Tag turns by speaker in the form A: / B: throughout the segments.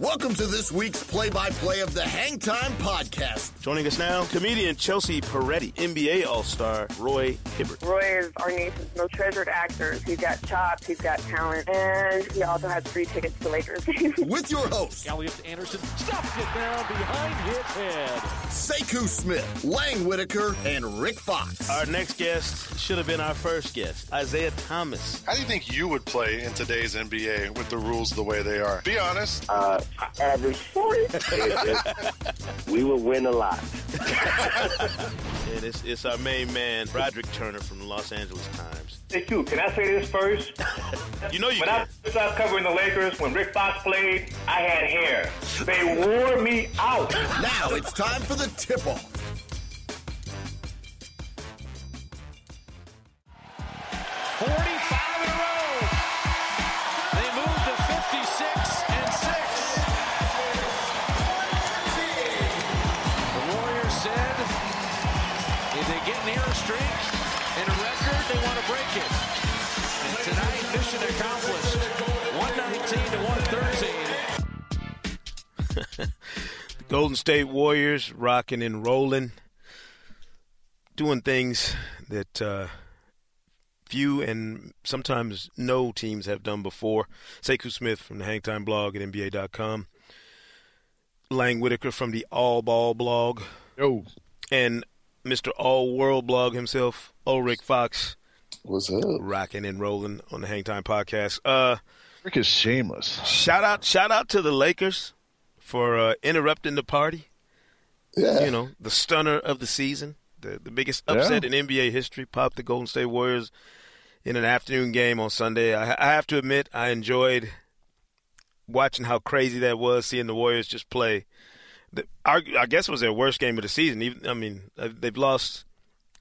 A: Welcome to this week's play-by-play of the Hang Time Podcast.
B: Joining us now, comedian Chelsea Peretti, NBA All-Star Roy Hibbert.
C: Roy is our nation's most treasured actor. He's got chops, he's got talent, and he also has free tickets to Lakers.
A: With your host,
D: Elliot Anderson stuffs it down behind his head.
A: Sekou Smith, Lang Whitaker, and Rick Fox.
B: Our next guest should have been our first guest, Isaiah Thomas.
E: How do you think you would play in today's NBA with the rules the way they are? Be honest.
F: Uh, average 40. we will win a lot.
B: And it's, it's our main man, Broderick Turner from the Los Angeles Times.
G: Hey, Q, can I say this first?
B: You know you
G: When I
B: can.
G: started covering the Lakers, when Rick Fox played, I had hair. They wore me out.
A: Now it's time for the tip-off.
D: Forty-five streak and a record, they want to break it. And tonight, mission accomplished. One nineteen to one thirteen.
B: Golden State Warriors rocking and rolling, doing things that uh, few and sometimes no teams have done before. Sekou Smith from the Hangtime blog at NBA.com. Lang Whitaker from the All Ball blog.
E: Yo.
B: And Mr. All World blog himself, Ulrich Fox,
H: What's up?
B: rocking and rolling on the Hangtime podcast. Uh,
E: Rick is shameless.
B: shout out, shout out to the Lakers for uh, interrupting the party.
H: Yeah.
B: you know, the stunner of the season, the the biggest upset in NBA history, popped the Golden State Warriors in an afternoon game on Sunday. I, I have to admit, I enjoyed watching how crazy that was, seeing the Warriors just play. The, I, I guess it was their worst game of the season. Even I mean, uh, they've lost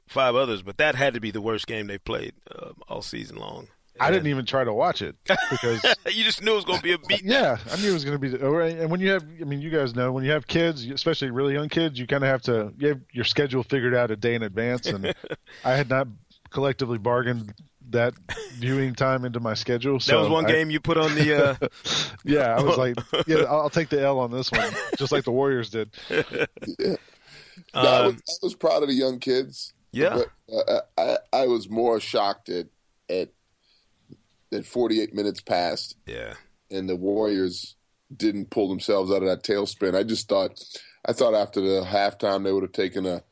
B: five others, but that had to be the worst game they've played uh, all season long.
E: I didn't even try to watch it because
B: you just knew it was going to be a beat.
E: yeah, I knew it was going to be. And when you have, I mean, you guys know when you have kids, especially really young kids, you kind of have to you have your schedule figured out a day in advance. And I had not collectively bargained that viewing time into my schedule. So
B: that was one
E: I-
B: game you put on the. Uh,
E: Yeah, I was like, yeah, I'll, I'll take the L on this one, just like the Warriors did.
H: No, I, was,
B: um,
H: I was proud of the young kids.
B: yeah,
H: But uh, I, I was more shocked at at that 48 minutes passed
B: yeah.
H: and the Warriors didn't pull themselves out of that tailspin. I just thought, I thought after the halftime they would have taken a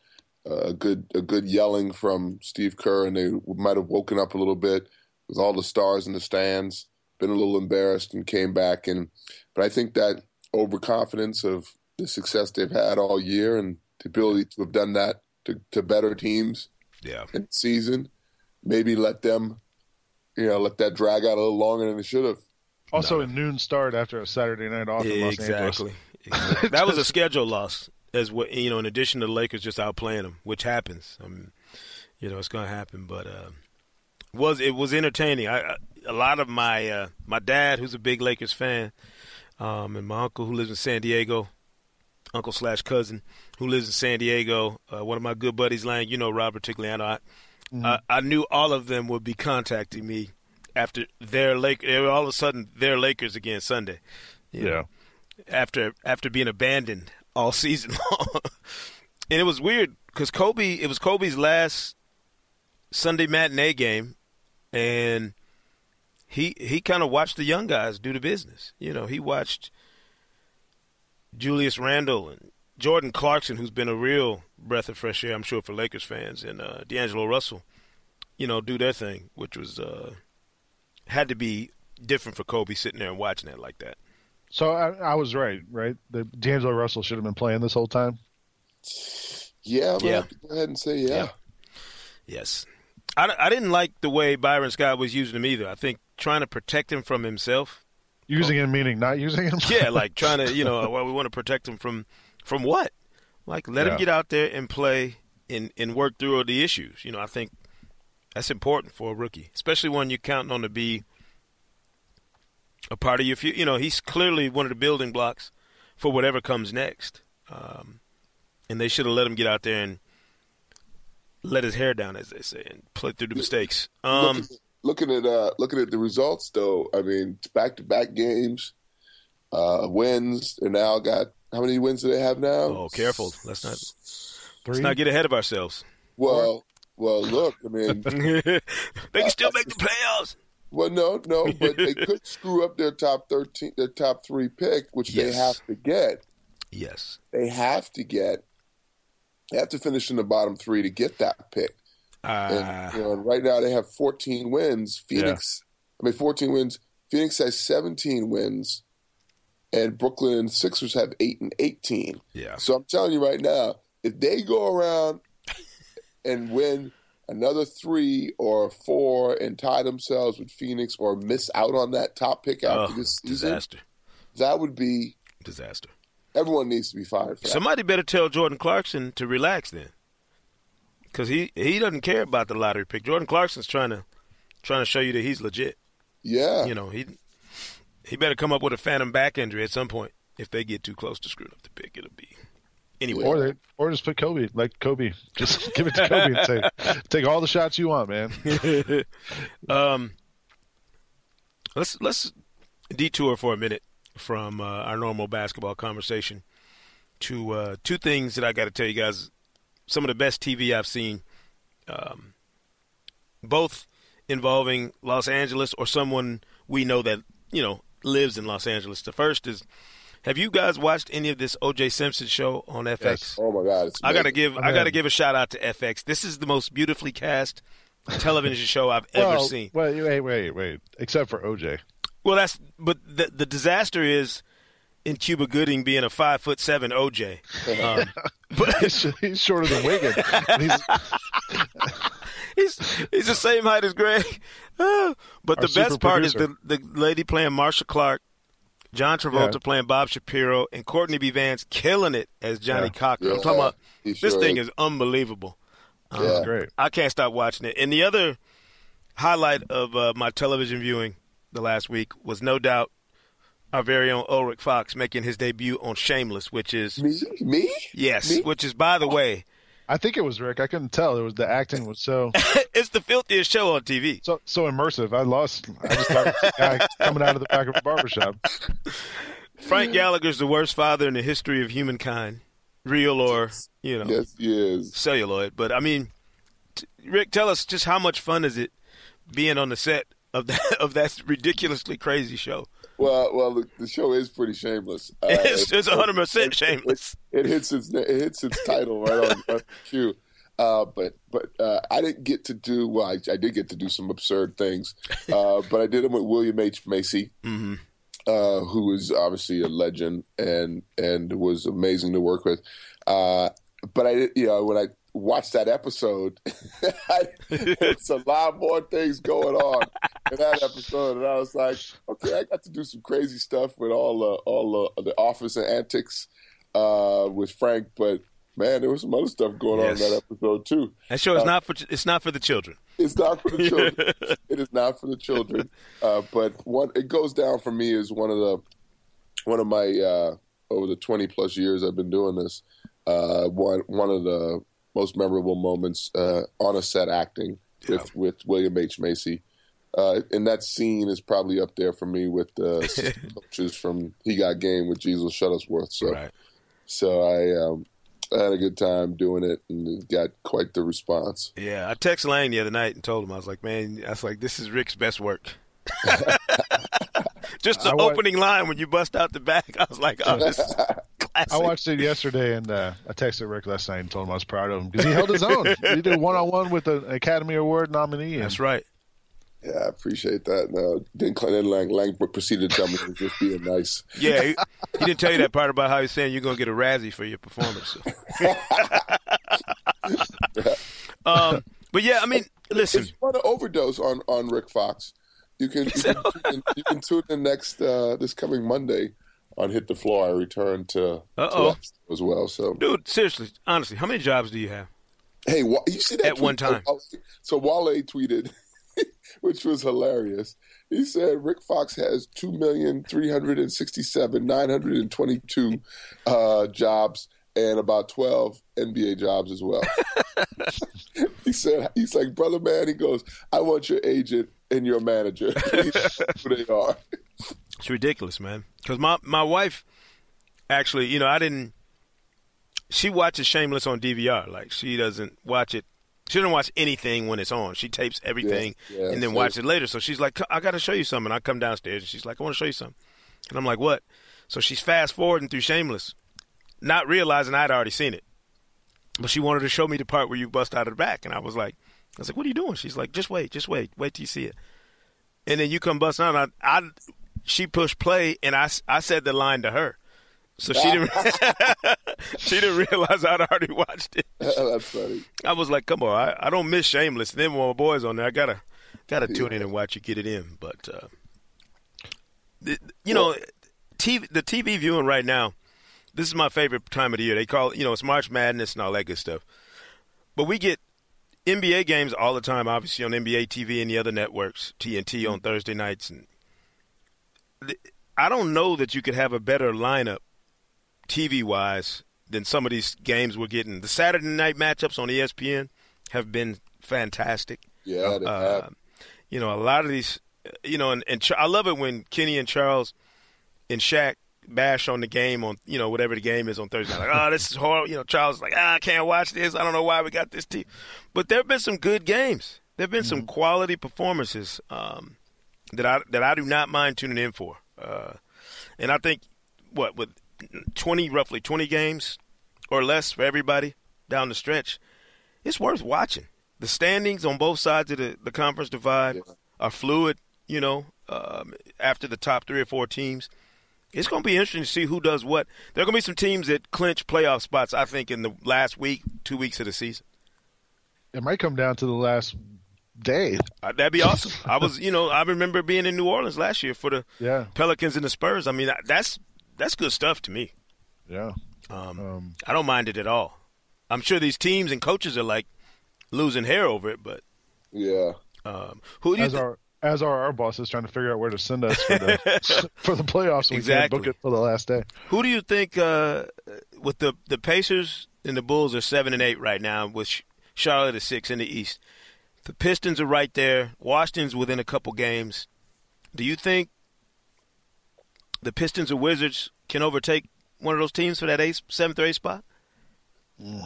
H: a good a good yelling from Steve Kerr and they might have woken up a little bit with all the stars in the stands, been a little embarrassed and came back and. But I think that overconfidence of the success they've had all year and the ability to have done that to, to better teams
B: Yeah.
H: in the season, maybe let them, you know, let that drag out a little longer than it should have.
E: Also, a noon start after a Saturday night off in Los
B: exactly.
E: Angeles.
B: Exactly. that was a schedule loss, as what you know. In addition to the Lakers just outplaying them, which happens. I mean, you know, it's going to happen. But uh, was it was entertaining? I, I a lot of my uh, my dad, who's a big Lakers fan, um, and my uncle who lives in San Diego, uncle slash cousin who lives in San Diego. Uh, one of my good buddies, Lang, you know Robert Tigliano. I, I, I knew all of them would be contacting me after their Lake. All of a sudden their Lakers again Sunday. You know,
E: Yeah.
B: after after being abandoned all season long. and it was weird because Kobe, it was Kobe's last Sunday matinee game, and he he kind of watched the young guys do the business. You know, he watched Julius Randle and Jordan Clarkson, who's been a real breath of fresh air, I'm sure, for Lakers fans, and uh, D'Angelo Russell, you know, do their thing, which was uh, had to be different for Kobe sitting there and watching that like that.
E: So I, I was right, right? The D'Angelo Russell should have been playing this whole time.
H: Yeah, but
B: Yeah.
H: I have go ahead and say yeah.
B: Yes. I, I didn't like the way Byron Scott was using him either. I think trying to protect him from himself.
E: Using him meaning not using him.
B: Yeah, like trying to, you know, well, we want to protect him from from what? Like let
E: Yeah.
B: him get out there and play and and work through all the issues. You know, I think that's important for a rookie, especially when you're counting on to be a part of your future. You know, he's clearly one of the building blocks for whatever comes next. Um, and they should have let him get out there and let his hair down, as they say, and play through the mistakes. Um,
H: looking, looking at uh, looking at the results, though, I mean, back to back games. uh, wins. and now got how many wins do they have now?
B: Oh, careful. Let's not
E: Three.
B: let's not get ahead of ourselves.
H: Well, well, look, I mean,
B: they can still make the playoffs.
H: Well, no, no, but they could screw up their top thirteen, their top three pick, which they have to get.
B: Yes.
H: They have to get. They have to finish in the bottom three to get that pick. And,
B: Uh,
H: you know, and right now they have 14 wins. Phoenix, I mean, 14 wins. Phoenix has 17 wins, and Brooklyn and Sixers have eight and 18.
B: yeah.
H: So I'm telling you right now, if they go around and win another three or four and tie themselves with Phoenix or miss out on that top pick after
B: Oh,
H: this season,
B: disaster.
H: that would be
B: Disaster.
H: everyone needs to be fired for that.
B: Somebody better tell Jordan Clarkson to relax then, because he he doesn't care about the lottery pick. Jordan Clarkson's trying to trying to show you that he's legit.
H: yeah,
B: You know he he better come up with a phantom back injury at some point. If they get too close to screwing up the pick, it'll be anyway.
E: Or they, or just put Kobe like Kobe. Just give it to Kobe and say, take all the shots you want, man.
B: um, let's let's detour for a minute from uh, our normal basketball conversation to uh, two things that I got to tell you guys. Some of the best TV I've seen, um, both involving Los Angeles or someone we know that you know lives in Los Angeles. The first is, have you guys watched any of this O.J. Simpson show on FX?
E: Yes.
H: oh my God, it's
B: I gotta give
E: I
B: I gotta give a shout out to FX. This is the most beautifully cast television show I've ever seen.
E: Wait, wait, wait, wait. Except for OJ.
B: Well, that's but the the disaster is in Cuba Gooding being a five foot seven OJ. Um, but
E: He's, he's shorter than Wigan. He's,
B: he's he's the same height as Greg. Ah, but
E: Our
B: the best
E: super
B: part is the the lady playing Marcia Clark, John Travolta
E: Yeah.
B: playing Bob Shapiro, and Courtney B. Vance killing it as Johnny
E: Yeah.
B: Cochran. I'm talking about
H: he
B: this
H: sure
B: thing
H: is.
B: is unbelievable.
H: Yeah.
E: great.
B: I can't stop watching it. And the other highlight of uh, my television viewing the last week was no doubt our very own Ulrich Fox making his debut on Shameless, which is
H: Me, me,
B: yes,
H: Me?
B: which is by the way,
E: I think it was Rick. I couldn't tell. It was the acting was so
B: it's the filthiest show on TV.
E: so so immersive. I lost. I just thought it was a guy coming out of the back of a barbershop.
B: Frank Gallagher's the worst father in the history of humankind, real or you know
H: yes, he is.
B: celluloid. But I mean, t- Rick, tell us just how much fun is it being on the set of that of that ridiculously crazy show?
H: Well, well, the, the show is pretty shameless. Uh,
B: It's
H: it-
B: it's 100 percent
H: it-
B: shameless.
H: It, hits its it hits its title right on, on cue. Uh, but but uh, I didn't get to do well. I, I did get to do some absurd things, uh, but I did them with William H Macy,
B: hmm
H: uh, who is obviously a legend and and was amazing to work with. Uh, but I did, you know, when I watched that episode, it's a lot more things going on in that episode, and I was like, okay, I got to do some crazy stuff with all the all the, the office and antics uh, with Frank, but. Man, there was some other stuff going on in that episode too.
B: That show is not for it's not for the children.
H: It's not for the children. it is not for the children. Uh, but one, it goes down for me is one of the one of my uh, over the twenty plus years I've been doing this. Uh, one one of the most memorable moments uh, on a set acting with with William H Macy. Uh, and that scene is probably up there for me with the assistant coaches from He Got Game with Jesus Shuttlesworth. So,
B: Right.
H: so I, um, I had a good time doing it and got quite the response.
B: Yeah, I texted Lang the other night and told him I was like, man, I was like, this is Rick's best work. Just the
E: I wa-
B: opening line when you bust out the back, I was like, oh, this is classic.
E: I watched it yesterday, and uh, I texted Rick last night and told him I was proud of him because he held his own. he did one on one with an Academy Award nominee. and-
B: That's right.
H: Yeah, I appreciate that. No, then then Lang, Lang proceeded to tell me he was just being nice.
B: Yeah, he, he didn't tell you that part about how he's saying you're going to get a Razzie for your performance. um, but yeah, I mean, listen,
H: If you want to overdose on, on Rick Fox, you can you can, tune in, you can tune in next uh, this coming Monday on Hit the Floor. I returned to, to
B: Uh-oh.
H: that show as well. So
B: dude, seriously, honestly, how many jobs do you have?
H: hey, you see that
B: At one time.
H: So Wale tweeted, which was hilarious. He said Rick Fox has two million three hundred and sixty-seven nine hundred and twenty-two uh, jobs and about twelve NBA jobs as well. he said he's like brother man. He goes, I want your agent and your manager. Please tell me who they are.
B: It's ridiculous, man. Because my my wife actually, you know, I didn't. She watches Shameless on DVR. Like she doesn't watch it. She doesn't watch anything when it's on. She tapes everything
H: Yeah, yeah,
B: and then
H: so-
B: watch it later. So she's like, "I got to show you something." I come downstairs and she's like, "I want to show you something," and I'm like, "What?" So she's fast forwarding through Shameless, not realizing I'd already seen it. But she wanted to show me the part where you bust out of the back, and I was like, "I was like, what are you doing?" She's like, "Just wait, just wait, wait till you see it." And then you come busting out. And I, I, she pushed play, and I, I said the line to her, so she didn't, she didn't realize I'd already watched it.
H: That's funny.
B: I was like, "Come on, I, I don't miss Shameless." And then when my boys on there, I gotta, gotta tune in and watch you get it in. But, uh, the, you know, TV, the TV viewing right now. This is my favorite time of the year. They call it, you know, it's March Madness and all that good stuff. But we get NBA games all the time, obviously on NBA TV and the other networks, TNT on Thursday nights, and I don't know that you could have a better lineup TV wise than some of these games we're getting. The Saturday night matchups on ESPN have been fantastic.
H: Yeah, they
B: Uh,
H: have.
B: you know, a lot of these, you know, and, and Ch- I love it when Kenny and Charles and Shaq bash on the game on, you know, whatever the game is on Thursday. night. Like, oh, this is horrible. You know, Charles is like, ah, I can't watch this. I don't know why we got this team. But there have been some good games. There have been some quality performances um, that I that I do not mind tuning in for. Uh, and I think what with twenty roughly twenty games or less for everybody down the stretch, it's worth watching. The standings on both sides of the, the conference divide are fluid. You know, um, after the top three or four teams, it's going to be interesting to see who does what. There are going to be some teams that clinch playoff spots. I think in the last week, two weeks of the season.
E: It might come down to the last day.
B: Uh, that'd be awesome. I was, you know, I remember being in New Orleans last year for the
E: Yeah,
B: Pelicans and the Spurs. I mean, that's that's good stuff to me.
E: yeah.
B: Um,
E: Um,
B: I don't mind it at all. I'm sure these teams and coaches are like losing hair over it, but
H: Yeah.
B: um, who do you
E: as
B: thi-
E: our as are our bosses trying to figure out where to send us for the for the playoffs. We
B: Exactly.
E: can't book it for the last day.
B: who do you think uh, with the the Pacers and the Bulls are seven and eight right now, with Charlotte is six in the East. The Pistons are right there. Washington's within a couple games. Do you think the Pistons or Wizards can overtake one of those teams for that eighth, seventh or eighth spot?
E: I,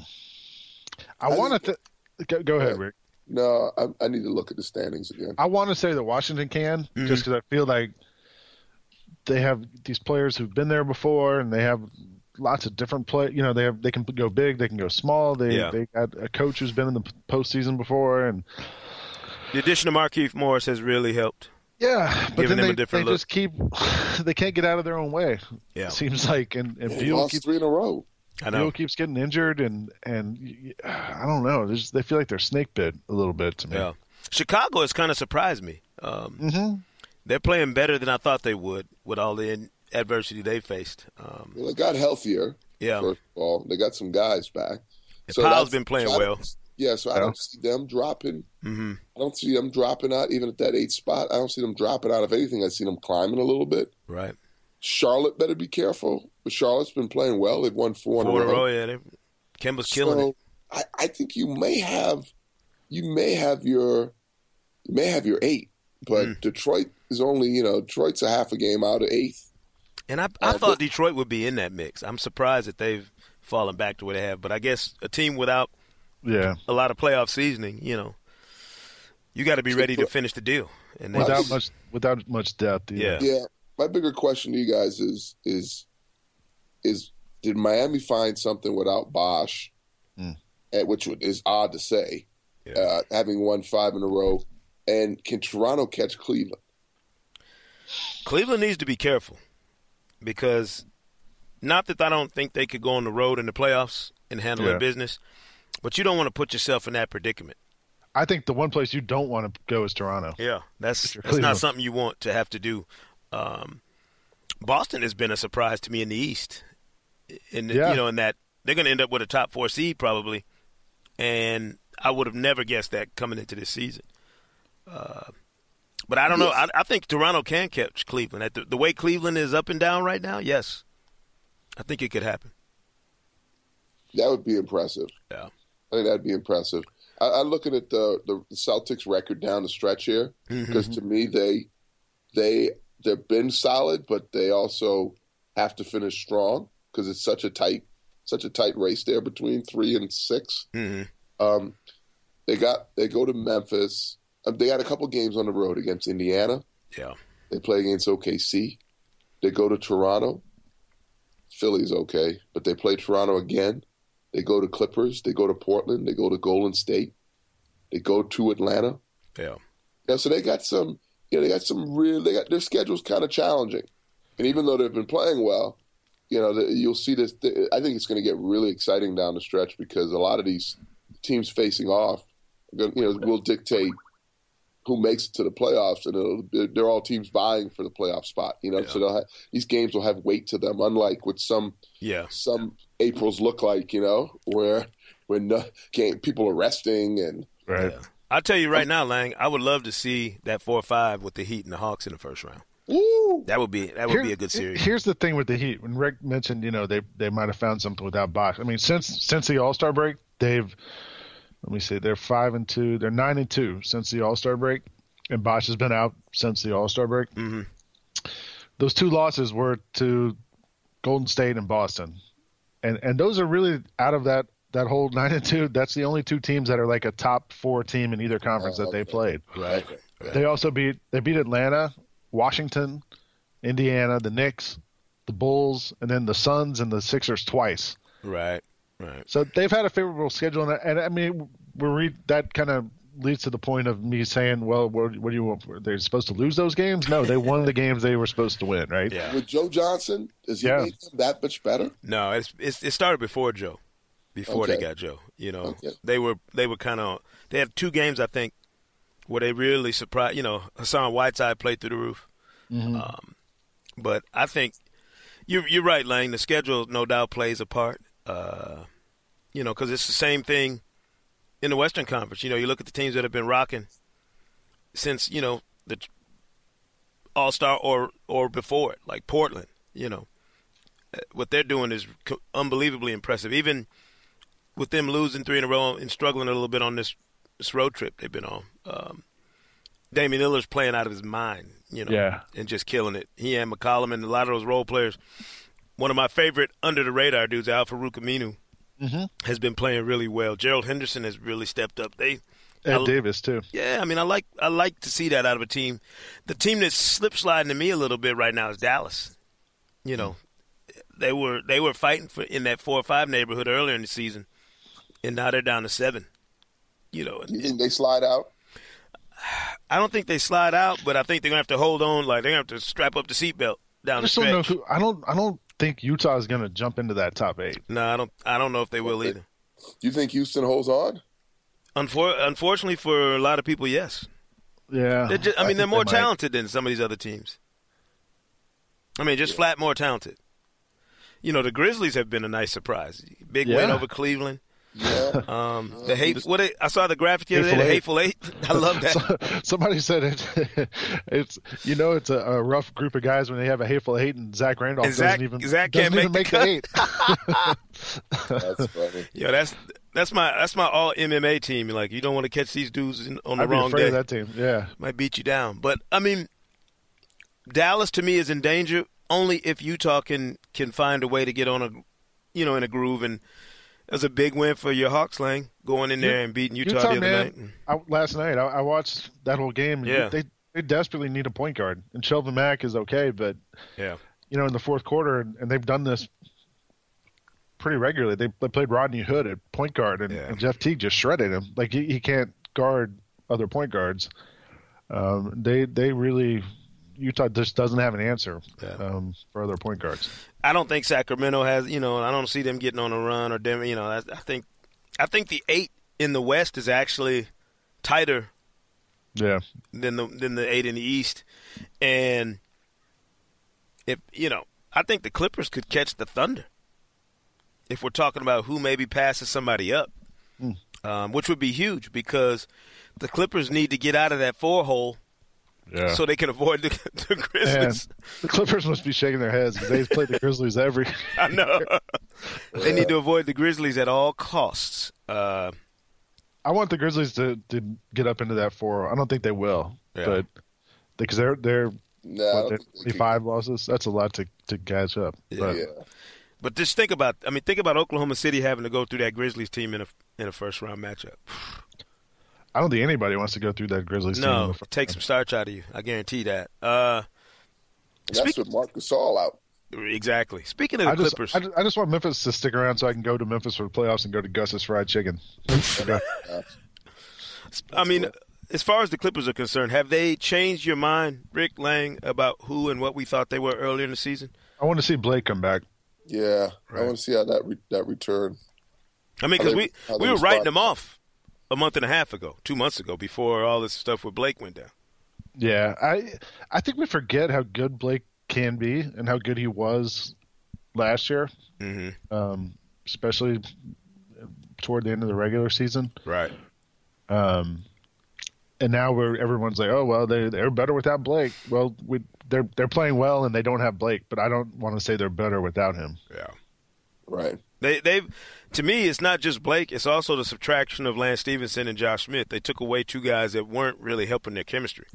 H: I
E: want to go, go ahead, Rick.
H: No, I, I need to look at the standings again.
E: I want to say that Washington can,
B: Mm-hmm.
E: just because I feel like they have these players who've been there before, and they have lots of different play. You know, they have they can go big, they can go small. They
B: Yeah.
E: they got a coach who's been in the postseason before, and
B: The addition of Markieff Morris has really helped.
E: yeah, but then they, they just keep they can't get out of their own way.
B: Yeah.
E: It seems like, and and
H: They
E: Beal
H: lost
E: keeps
H: three in a row.
B: I
E: Beal
B: know.
E: keeps getting injured, and and I don't know. They just they feel like they're snake bit a little bit to me.
B: Yeah. Chicago has kind of surprised me. Um,
E: hmm
B: they're playing better than I thought they would with all the in- adversity they faced. Um,
H: Well, they got healthier.
B: yeah.
H: First of all, they got some guys back.
B: And
H: So
B: Powell's
H: that's-
B: been playing
H: so
B: well.
H: Yeah, so I
E: Yeah.
H: don't see them dropping.
B: hmm
H: I don't see them dropping out even at that eight spot. I don't see them dropping out of anything. I see them climbing a little bit.
B: Right.
H: Charlotte better be careful. But Charlotte's been playing well. They've won four,
B: Four
H: in a row.
B: yeah. They, Kemba's killing it.
H: I, I think you may have you may have your you may have your eight, but
B: Mm.
H: Detroit is only you know Detroit's a half a game out of eighth.
B: And I, I
H: Uh,
B: thought
H: but-
B: Detroit would be in that mix. I'm surprised that they've fallen back to where they have. But I guess a team without
E: Yeah,
B: a lot of playoff seasoning, you know, you got to be ready to finish the deal. And
E: without
B: just-
E: much without much depth.
B: Yeah.
H: Yeah, my bigger question to you guys is is is did Miami find something without Bosh,
E: Mm.
H: which is odd to say,
B: Yeah.
H: uh, having won five in a row, and can Toronto catch Cleveland?
B: Cleveland needs to be careful because not that I don't think they could go on the road in the playoffs and handle
E: Yeah.
B: their business, but you don't want to put yourself in that predicament.
E: I think the one place you don't want to go is Toronto.
B: Yeah, that's that's not something you want to have to do. Um, Boston has been a surprise to me in the East, and
E: Yeah.
B: you know, in that they're going to end up with a top four seed probably, and I would have never guessed that coming into this season. Uh, but I don't know. I, I think Toronto can catch Cleveland. At the, the way Cleveland is up and down right now, yes, I think it could happen.
H: That would be impressive.
B: Yeah.
H: I think that'd be impressive. I, I'm looking at the the Celtics record down the stretch here
B: Mm-hmm.
H: because to me they they they've been solid, but they also have to finish strong because it's such a tight such a tight race there between three and 6
B: hmm
H: Um, they got they go to Memphis. Um, they got a couple games on the road against Indiana.
B: Yeah.
H: They play against OKC. They go to Toronto. Philly's okay, but they play Toronto again. They go to Clippers. They go to Portland. They go to Golden State. They go to Atlanta.
B: Yeah.
H: Yeah, so they got some. You know, they got some real. They got their schedule's kind of challenging, and even though they've been playing well, you know, the, you'll see this. I think it's going to get really exciting down the stretch because a lot of these teams facing off, you know, will dictate who makes it to the playoffs, and it'll, they're all teams vying for the playoff spot. You know,
B: Yeah.
H: so they'll have, these games will have weight to them, unlike what some
B: Yeah.
H: some Aprils look like. You know, where when no, game, people are resting and
E: Right.
B: Yeah. I'll tell you right now, Lang, I would love to see that four or five with the Heat and the Hawks in the first round.
H: woo,
B: That would be that would
E: Here-
B: be a good series.
E: Here's the thing with the Heat. When Rick mentioned, you know, they they might have found something without Bosh. I mean, since since the All Star break, they've let me see, they're five and two. They're nine and two since the All Star break, and Bosh has been out since the All Star break.
B: Mhm.
E: Those two losses were to Golden State and Boston, and and those are really out of that that whole nine and two. That's the only two teams that are like a top four team in either conference that they played.
B: Right.
E: They also beat they beat Atlanta, Washington, Indiana, the Knicks, the Bulls, and then the Suns and the Sixers twice.
B: Right. Right.
E: So they've had a favorable schedule, and, and I mean, we read that kind of leads to the point of me saying, well, what, what do you want? They're supposed to lose those games? No, they won the games they were supposed to win, right?
B: Yeah.
H: with Joe Johnson, is he
E: Yeah.
H: them that much better?
B: No, it's, it's it started before Joe. Before they got Joe, you know,
H: Okay.
B: they were they were kind of they had two games I think where they really surprised. You know, Hassan Whiteside played through the roof. Um, but I think you're you're right, Lang. The schedule no doubt plays a part. Uh, you know, because it's the same thing in the Western Conference. You know, you look at the teams that have been rocking since you know the All Star or or before it, like Portland. You know, Uh, what they're doing is unbelievably impressive. Even with them losing three in a row and struggling a little bit on this this road trip they've been on. Um, Damian Lillard's playing out of his mind, you know,
E: Yeah.
B: and just killing it. He and McCollum and a lot of those role players. One of my favorite under the radar dudes, Al-Farouq Aminu, mm-hmm. has been playing really well. Gerald Henderson has really stepped up. They
E: Ed
B: I-
E: Davis too.
B: yeah, I mean, I like I like to see that out of a team. The team that's slip sliding to me a little bit right now is Dallas. You know, they were they were fighting for in that four or five neighborhood earlier in the season, and now they're down to seven. You know,
H: You think they slide out?
B: I don't think they slide out, but I think they're gonna have to hold on. Like they're gonna have to strap up the seatbelt
E: I
B: down the
E: just don't know
B: stretch.
E: who. I don't. I don't think Utah is going to jump into that top eight.
B: No, I don't. I don't know if they will either.
H: You think Houston holds on?
B: Unfor- unfortunately for a lot of people, yes.
E: Yeah.
B: Just, I mean, they're more
E: they
B: talented than some of these other teams. I mean, just flat more talented. You know, the Grizzlies have been a nice surprise. Big win over Cleveland.
H: Yeah.
B: Um, the hate. What they, I saw the graphic the other day. The
E: Hateful
B: hateful eight. I love that.
E: Somebody said it. It's you know it's a, a rough group of guys when they have a hateful eight and Zach Randolph
B: And Zach-
E: doesn't even
B: Zach
E: doesn't
B: can't
E: even
B: make
E: make
B: the
E: the eight.
H: That's funny.
B: Yeah, that's that's my that's my all MMA team. Like you don't want to catch these dudes in, on the
E: I'd
B: wrong
E: afraid
B: day.
E: of that team. Yeah,
B: Might beat you down. But I mean, Dallas to me is in danger only if Utah can can find a way to get on a, you know, in a groove. And was a big win for your Hawks, Lang, going in there and beating Utah, the other
E: man.
B: night.
E: I, last night I, I watched that whole game.
B: Yeah.
E: they they desperately need a point guard, and Shelvin Mack is okay, but
B: Yeah.
E: you know in the fourth quarter, and, and they've done this pretty regularly. They, they played Rodney Hood at point guard, and,
B: Yeah.
E: and Jeff Teague just shredded him. Like he, he can't guard other point guards. Um, they they really Utah just doesn't have an answer
B: Yeah.
E: um, for other point guards.
B: I don't think Sacramento has, you know, I don't see them getting on a run or Denver. You know, I, I think, I think the eight in the West is actually tighter
E: Yeah,
B: than the than the eight in the East, and if you know, I think the Clippers could catch the Thunder. If we're talking about who maybe passes somebody up, um, which would be huge because the Clippers need to get out of that four hole
E: yeah.
B: so they can avoid the, the
E: Man,
B: Grizzlies.
E: the Clippers must be shaking their heads because they've played the Grizzlies every.
B: I know they need to avoid the Grizzlies at all costs. Uh,
E: I want the Grizzlies to, to get up into that four. I don't think they will,
B: Yeah.
E: but because they're they're
H: No,
E: what, they're
H: think they
E: 25 losses. That's a lot to to catch up.
B: Yeah.
E: But
H: Yeah.
B: But just think about, I mean, think about Oklahoma City having to go through that Grizzlies team in a in a first round matchup.
E: I don't think anybody wants to go through that Grizzlies team.
B: No, take some starch out of you. I guarantee that. Uh,
H: That's
B: Speak-
H: what Marc Gasol out.
B: exactly. Speaking of the
E: I just,
B: Clippers,
E: I just, I just want Memphis to stick around so I can go to Memphis for the playoffs and go to Gus's Fried Chicken.
B: I mean, as far as the Clippers are concerned, have they changed your mind, Rick Lang, about who and what we thought they were earlier in the season?
E: I want to see Blake come back.
H: Yeah, I want to see how that re- that return.
B: I mean, because we we were writing them off a month and a half ago, two months ago, before all this stuff with Blake went down.
E: Yeah, I I think we forget how good Blake can be and how good he was last year,
B: Mm-hmm.
E: um, especially toward the end of the regular season.
B: Right.
E: Um, and now we're everyone's like, oh well, they they're better without Blake. Well, we they're they're playing well and they don't have Blake, but I don't want to say they're better without him.
B: Yeah.
H: Right.
B: They they've to me it's not just Blake, it's also the subtraction of Lance Stephenson and Josh Smith. They took away two guys that weren't really helping their chemistry.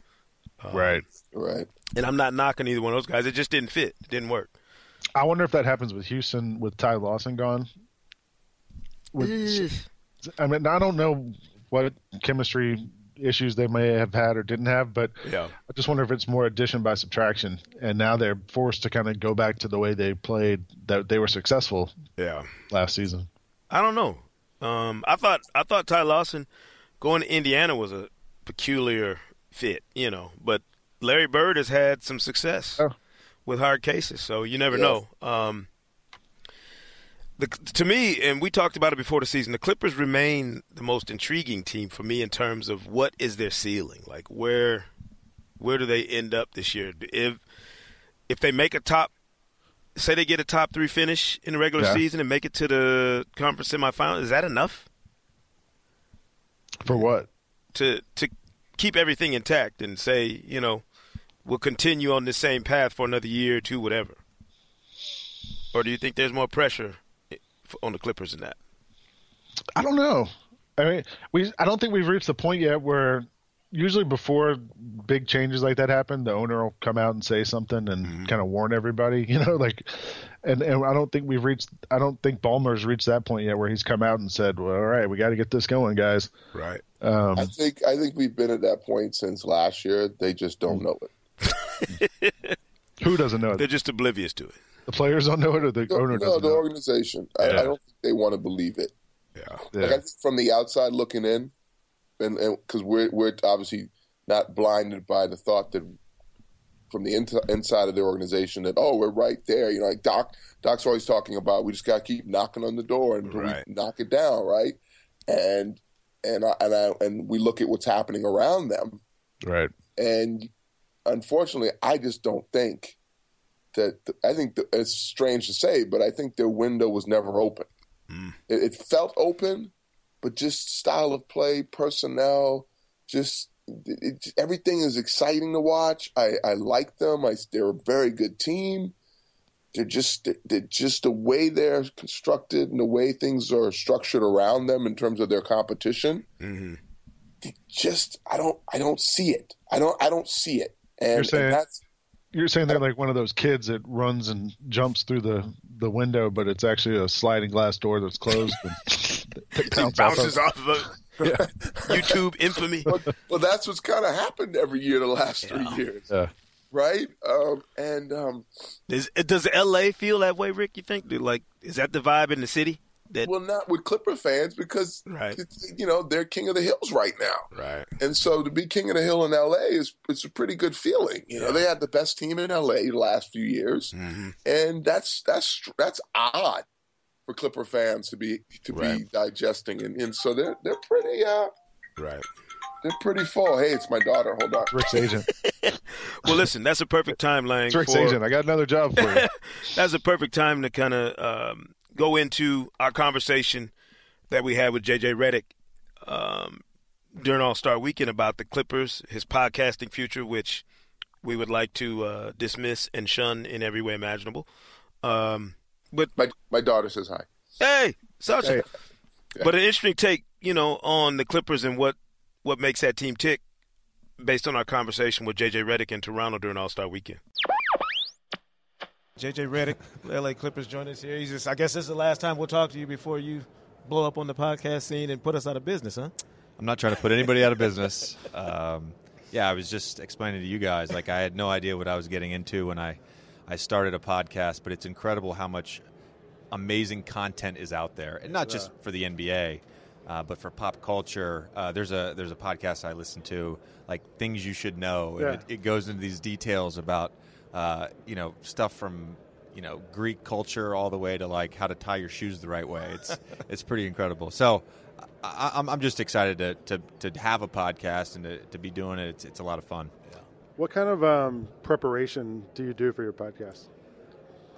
E: Um, right.
H: Right.
B: And I'm not knocking either one of those guys. It just didn't fit. It didn't work.
E: I wonder if that happens with Houston with Ty Lawson gone. With, I mean, I don't know what chemistry issues they may have had or didn't have, but
B: Yeah.
E: I just wonder if it's more addition by subtraction. And now they're forced to kind of go back to the way they played that they were successful
B: Yeah.
E: last season.
B: I don't know. Um, I thought I thought Ty Lawson going to Indiana was a peculiar fit, you know, but Larry Bird has had some success
E: Oh.
B: with hard cases, so you never
H: Yeah.
B: know. Um, the, to me, and we talked about it before the season, the Clippers remain the most intriguing team for me in terms of what is their ceiling, like where where do they end up this year? If if they make a top say they get a top three finish in the regular
E: Yeah.
B: season and make it to the conference semifinal, is that enough
E: For what?
B: to to keep everything intact and say, you know, we'll continue on the same path for another year or two, whatever? Or do you think there's more pressure on the Clippers than that?
E: I don't know. I mean, we I don't think we've reached the point yet where usually before big changes like that happen, the owner will come out and say something and kind of warn everybody, you know, like and and I don't think we've reached I don't think Ballmer's reached that point yet where he's come out and said, "Well, all right, we got to get this going, guys."
B: Right.
E: Um,
H: I think I think we've been at that point since last year. They just don't know it.
E: who doesn't know it?
B: They're just oblivious to it.
E: The players don't know it or the
H: No,
E: owner
H: no,
E: doesn't No,
H: the
E: know. it?
H: organization. I,
B: Yeah.
H: I don't think they want to believe it.
B: Yeah.
E: Yeah.
H: Like I think from the outside looking in, and because we're we're obviously not blinded by the thought that from the in- inside of the organization that oh we're right there. You know, like Doc Doc's always talking about we just got to keep knocking on the door and
B: Right.
H: knock it down, right? And and I, and I, and we look at what's happening around them,
E: Right.
H: and unfortunately, I just don't think that I think that it's strange to say, but I think their window was never open. It, it felt open, but just style of play, personnel, just it, it, everything is exciting to watch. I, I like them. I, they're a very good team. They're just they're just the way they're constructed and the way things are structured around them in terms of their competition.
B: hmm
H: Just I don't I don't see it. I don't I don't see it. And,
E: You're
H: and
E: saying-
H: that's
E: You're saying they're like one of those kids that runs and jumps through the, the window, but it's actually a sliding glass door that's closed. And it
B: It
E: bounces off
B: bounces
E: of-
B: off of a YouTube infamy.
H: well, well, that's what's kind of happened every year the last three years,
E: Yeah.
H: right? Um, and um,
B: Is, does LA feel that way, Rick? You think? Do, Like, is that the vibe in the city? That
H: well, not with Clipper fans because
B: Right.
H: you know they're king of the hills right now,
B: right.
H: and so to be king of the hill in LA is it's a pretty good feeling. You know, they had the best team in LA the last few years,
B: hmm
H: and that's that's that's odd for Clipper fans to be to be digesting, and, and so they're they're pretty uh
B: Right.
H: they're pretty full. Hey, it's my daughter. Hold on.
E: Rick's agent.
B: Well, listen, that's a perfect time, Lang.
E: It's Rick's
B: for,
E: agent. I got another job for you.
B: that's a perfect time to kind of um, go into our conversation that we had with JJ Redick um, during All Star Weekend about the Clippers, his podcasting future, which we would like to uh, dismiss and shun in every way imaginable. Um, but
H: My my daughter says hi.
B: hey, Sasha,
E: Hey.
B: but an interesting take, you know, on the Clippers and what what makes that team tick. based on our conversation with JJ Redick in Toronto during All Star Weekend.
I: JJ Redick, LA Clippers, join us here. He's just, I guess this is the last time we'll talk to you before you blow up on the podcast scene and put us out of business, huh?
J: I'm not trying to put anybody out of business. Um, yeah, I was just explaining to you guys, like I had no idea what I was getting into when I, I started a podcast, but it's incredible how much amazing content is out there, and not just for the NBA, uh, but for pop culture. Uh, there's a there's a podcast I listen to, like things you should know,
K: Yeah.
J: and it, it goes into these details about, uh, you know, stuff from you know Greek culture all the way to like how to tie your shoes the right way. It's it's pretty incredible. So. I, I'm, I'm just excited to, to, to have a podcast and to, to be doing it. It's, it's a lot of fun.
K: What kind of um, preparation do you do for your podcast?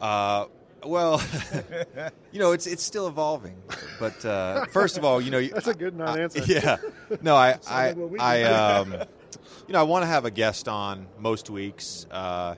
J: Uh, well, you know, it's it's still evolving. But uh, first of all, you know,
K: That's a good non-answer.
J: yeah. No, I I
K: like what we
J: I um, you know, I want to have a guest on most weeks. Uh,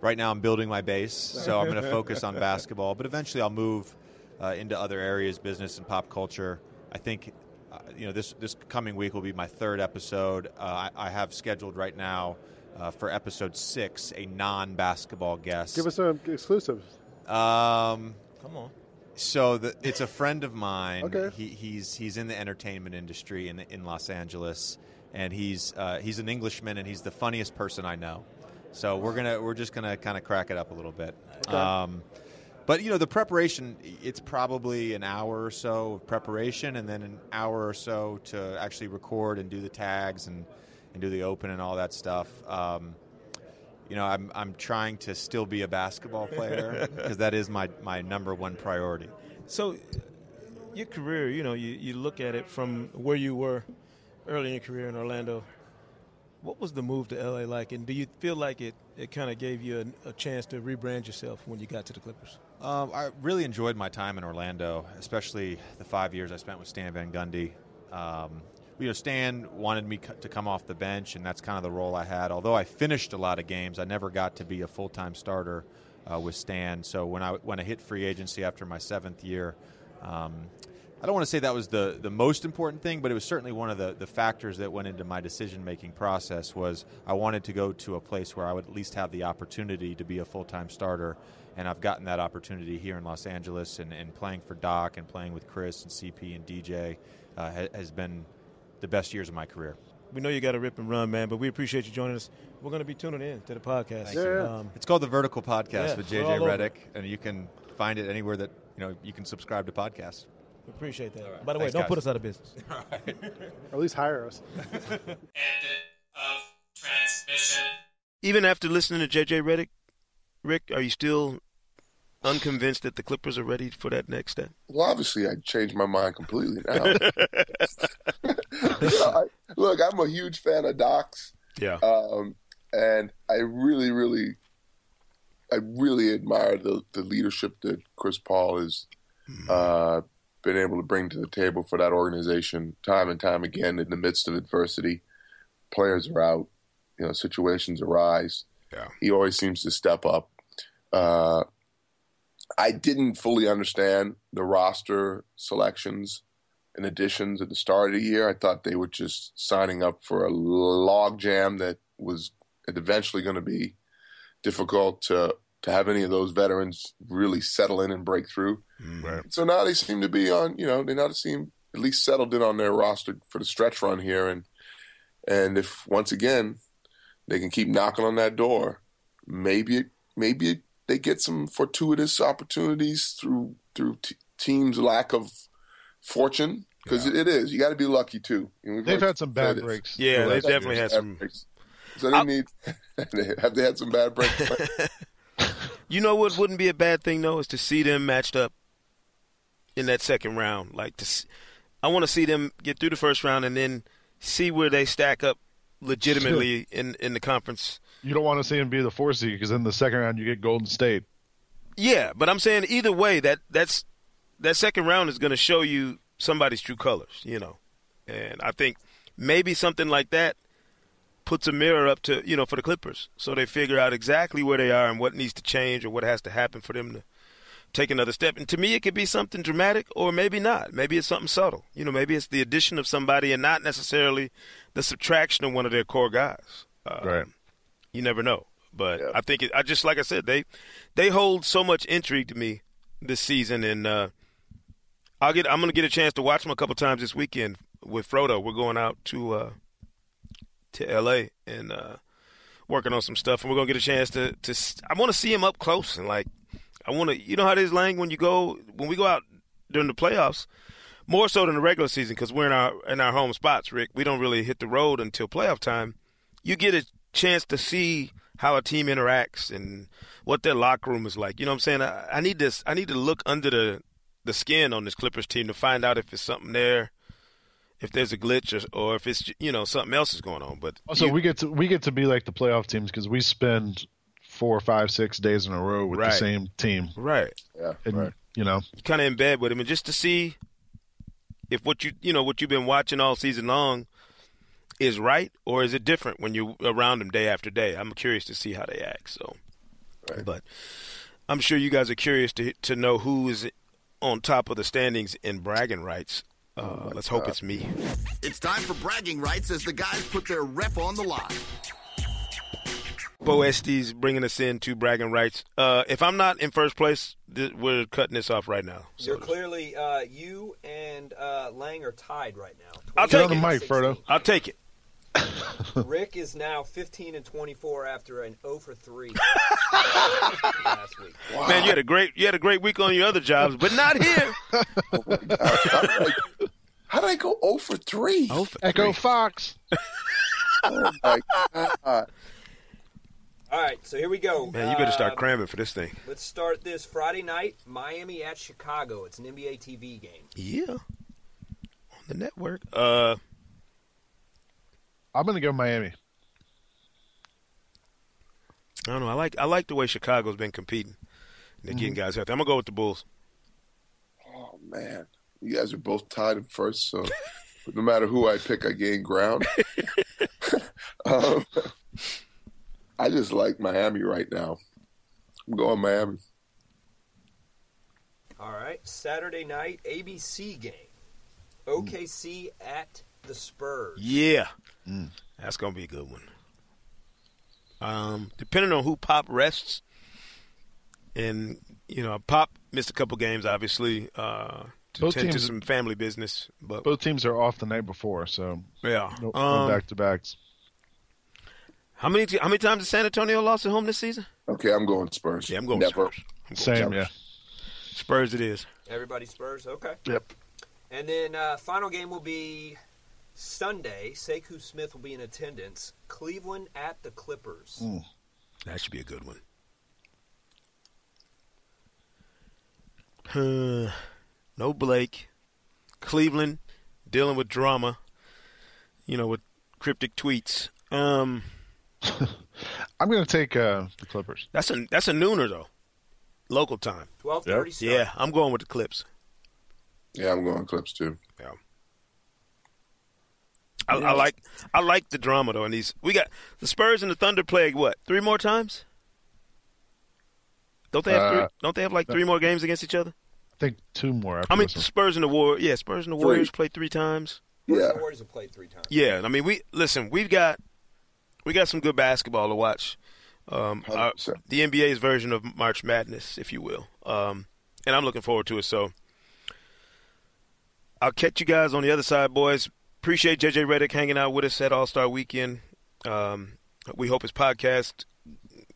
J: right now, I'm building my base, so I'm going to focus on basketball. But eventually, I'll move uh, into other areas, business and pop culture. I think. Uh, you know, this this coming week will be my third episode. Uh, I, I have scheduled right now uh, for episode six a non-basketball guest.
K: Give us some exclusives.
J: Um,
I: Come on.
J: so the, it's a friend of mine.
K: Okay.
J: He, he's he's in the entertainment industry in in Los Angeles, and he's uh, he's an Englishman, and he's the funniest person I know. So we're gonna we're just gonna kind of crack it up a little bit. Um, but you know the preparation, it's probably an hour or so of preparation, and then an hour or so to actually record and do the tags and and do the open and all that stuff. Um, you know, I'm I'm trying to still be a basketball player because that is my my number one priority.
I: So, your career, you know, you, you look at it from where you were early in your career in Orlando. What was the move to LA like, and do you feel like it, it kind of gave you a, a chance to rebrand yourself when you got to the Clippers?
J: Um, I really enjoyed my time in Orlando, especially the five years I spent with Stan Van Gundy. Um, you know, Stan wanted me to come off the bench, and that's kind of the role I had. Although I finished a lot of games, I never got to be a full time starter uh, with Stan. So when I when I hit free agency after my seventh year, um, I don't want to say that was the, the most important thing, but it was certainly one of the, the factors that went into my decision making process. Was I wanted to go to a place where I would at least have the opportunity to be a full time starter, and I've gotten that opportunity here in Los Angeles, and, and playing for Doc and playing with Chris and CP and DJ uh, ha- has been the best years of my career.
I: We know you got to rip and run, man, but we appreciate you joining us. We're going to be tuning in to the podcast.
J: Thank you.
I: Um,
J: It's called the Vertical Podcast
I: yeah,
J: with JJ
I: all
J: Redick, and you can find it anywhere that you know you can subscribe to podcasts.
I: We appreciate that. By the way, don't
J: guys.
I: put us out of business.
K: Or at least hire us.
L: of transmission.
B: Even after listening to JJ Redick, Rick, are you still unconvinced that the Clippers are ready for that next step?
H: Well, obviously, I changed my mind completely now. I- look, I'm a huge fan of Doc's,
B: Yeah.
H: um, and I really, really, I really admire the, the leadership that Chris Paul has uh, been able to bring to the table for that organization time and time again in the midst of adversity. Players are out, you know, situations arise.
B: Yeah.
H: He always seems to step up. Uh, I didn't fully understand the roster selections and additions at the start of the year. I thought they were just signing up for a log jam that was eventually going to be difficult to to have any of those veterans really settle in and break through. Mm.
B: Right.
H: So now they seem to be on, you know, they now seem at least settled in on their roster for the stretch run here, and and if once again they can keep knocking on that door, maybe it, maybe it, they get some fortuitous opportunities through through t- teams' lack of fortune because it, it is. You got to be lucky too. You know,
E: They've had some bad
H: said
E: breaks.
B: Yeah,
E: the
B: they've definitely had some.
H: breaks. So they need. have they had some bad breaks?
B: You know what wouldn't be a bad thing though is to see them matched up in that second round. Like to, I want to see them get through the first round and then see where they stack up legitimately in in the conference.
E: You don't want to see them be the four seed because in the second round you get Golden State.
B: Yeah, but I'm saying either way that that's that second round is going to show you somebody's true colors, you know. And I think maybe something like that puts a mirror up to, you know, for the Clippers so they figure out exactly where they are and what needs to change or what has to happen for them to take another step. And to me, it could be something dramatic or maybe not. Maybe it's something subtle. You know, maybe it's the addition of somebody and not necessarily the subtraction of one of their core guys. Uh,
E: Right.
B: You never know. But I think it, I just like I said, they they hold so much intrigue to me this season, and uh, I'll get I'm gonna get a chance to watch them a couple times this weekend with Frodo. We're going out to uh, to L.A. and uh, working on some stuff, and we're gonna get a chance to to I want to see him up close and like I want to you know how it is, Lang, when you go when we go out during the playoffs. More so than the regular season because we're in our in our home spots, Rick. We don't really hit the road until playoff time. You get a chance to see how a team interacts and what their locker room is like. You know what I'm saying? I, I need this. I need to look under the the skin on this Clippers team to find out if it's something there, if there's a glitch, or, or if it's you know something else is going on. But
E: Also,
B: you-
E: we get to we get to be like the playoff teams because we spend four, five, six days in a row with
B: Right.
E: the same team.
B: right,
H: Yeah,
E: And, You know,
B: kind of in bed with him, and just to see if what you you know what you've been watching all season long is right or is it different when you're around them day after day. I'm curious to see how they act. So, but I'm sure you guys are curious to to know who is on top of the standings in bragging rights. Uh, let's hope it's me.
A: It's time for bragging rights as the guys put their rep on the line.
B: Bo Estes bringing us in to bragging rights. Uh, if I'm not in first place, th- we're cutting this off right now.
M: You're clearly uh, you and uh, Lang are tied right now.
B: I'll take
E: on the
B: it.
E: mic, Frodo.
B: I'll take it.
M: Rick is now 15 and 24 after an 0 for 3 last week.
B: Man, you had a great you had a great week on your other jobs, but not here.
H: How did I go 0 for 3?
B: Oh, for
E: Echo. Fox.
H: Oh my god.
M: All right, so here we go.
B: Man, you better start
M: Uh,
B: cramming for this thing.
M: Let's start this Friday night. Miami at Chicago. It's an NBA TV game.
B: Yeah, on the network. Uh,
E: I'm gonna go Miami.
B: I don't know. I like I like the way Chicago's been competing. They're getting guys healthy. I'm gonna go with the Bulls.
H: Oh man. You guys are both tied in first, so no matter who I pick, I gain ground. um, I just like Miami right now. I'm going Miami.
M: All right, Saturday night ABC game. OKC at the Spurs.
B: Yeah, that's gonna be a good one. Um, depending on who Pop rests, and you know, Pop missed a couple games, obviously, uh, to
E: Both
B: tend to some family business. But
E: Both teams are off the night before, so
B: yeah,
E: no,
B: um,
E: back to backs.
B: how many how many times has San Antonio lost at home this season?
H: Okay, I'm going Spurs.
B: Yeah, I'm going
H: Never.
B: Spurs. I'm going
E: Same,
B: Spurs.
E: yeah.
B: Spurs it is.
M: Everybody Spurs. Okay.
E: Yep.
M: And then uh, final game will be Sunday. Sekou Smith will be in attendance. Cleveland at the Clippers.
B: That should be a good one. Uh, no Blake. Cleveland dealing with drama. You know, with cryptic tweets. Um,
E: I'm gonna take uh, the Clippers.
B: that's a that's a nooner though, local time.
M: Twelve thirty.
B: Yeah, I'm going with the Clips.
H: Yeah, I'm going Clips too.
B: Yeah. I, I like I like the drama though, and these we got the Spurs and the Thunder play what three more times? Don't they have three?
E: Uh,
B: Don't they have like three more games against each other?
E: I think two more. After
B: I mean,
E: this.
B: Spurs and the War. Yeah, Spurs and the
H: Three.
B: Warriors played three times.
H: Yeah.
M: The Warriors have played three times.
B: Yeah, I mean, we listen. We've got we got some good basketball to watch. Um, our, the NBA's version of March Madness, if you will. Um, and I'm looking forward to it. So I'll catch you guys on the other side, boys. Appreciate JJ Redick hanging out with us at All Star Weekend. Um, we hope his podcast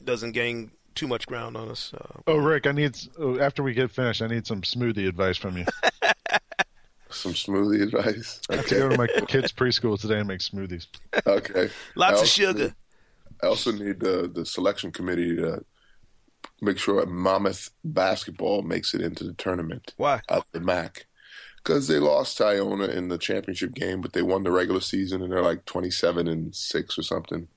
B: doesn't gain too much ground on us. Uh,
E: Oh, Rick, I need oh, after we get finished, I need some smoothie advice from you.
H: Some smoothie advice.
E: I have to go to my kids' preschool today and make smoothies.
H: Okay.
B: lots
H: I
B: of sugar.
H: need- I also need the the selection committee to make sure Monmouth basketball makes it into the tournament.
B: Why?
H: Out the MAAC. Because they lost to Iona in the championship game, but they won the regular season, and they're like twenty-seven and six or something,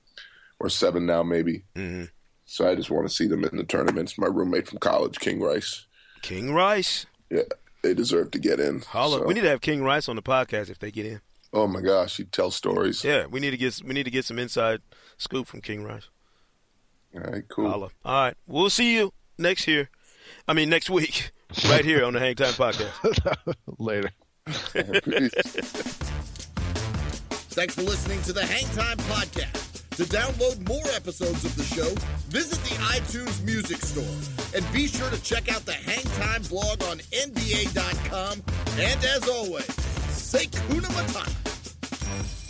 H: or seven now maybe.
B: Mhm.
H: So I just want to see them in the tournaments. My roommate from college, King Rice.
B: King Rice.
H: Yeah, they deserve to get in.
B: Holla.
H: So-
B: We need to have King Rice on the podcast if they get in.
H: Oh my gosh, he tells stories.
B: Yeah, we need to get we need to get some inside scoop from King Rice.
H: All right, cool.
B: Holla. All right, we'll see you next year I mean, next week, right here on the Hang Time Podcast.
E: Later.
A: Thanks for listening to the Hang Time Podcast. To download more episodes of the show, visit the iTunes Music Store. And be sure to check out the Hang Time blog on NBA.com. And as always, say Kuna Matata.